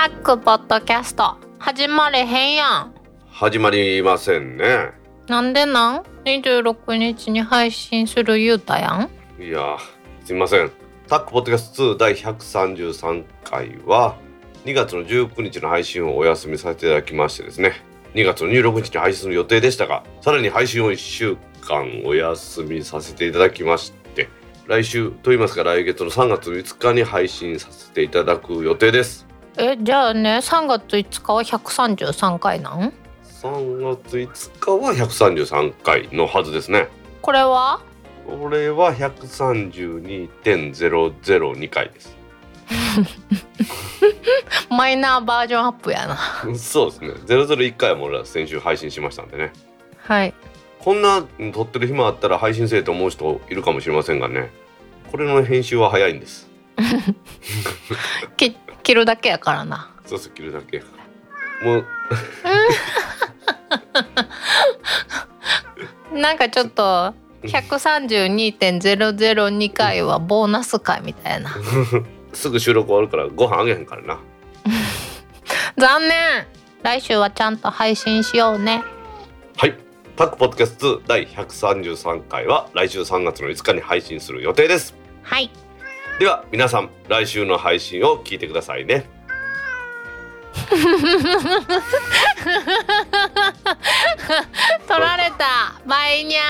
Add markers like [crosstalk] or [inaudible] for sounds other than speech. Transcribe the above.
タックポッドキャスト。始まれへんやん。始まりませんね。なんでなん ?26 日に配信する言うたやん。いやすみません。タックポッドキャスト2第133回は2月の19日の配信をお休みさせていただきましてですね。2月の26日に配信する予定でしたがさらに配信を1週間お休みさせていただきまして来週といいますか来月の3月5日に配信させていただく予定ですえじゃあね3月5日は133回なん？3月5日は133回のはずですね。これは？これは132.002回です。[laughs] マイナーバージョンアップやな。そうですね。001回も俺ら先週配信しましたんでね。はい。こんな撮ってる暇あったら配信せえと思う人いるかもしれませんがね。これの編集は早いんです [laughs] き切るだけやからな。そうそう切るだけ。もう。[laughs] なんかちょっと132.002回はボーナス回みたいな。[laughs] すぐ収録終わるからご飯あげへんからな。[laughs] 残念。来週はちゃんと配信しようね。はい。タックポッドキャスト2第133回は来週3月の5日に配信する予定です。はいでは皆さん来週の配信を聞いてくださいね。[laughs] 取られた。バイニャ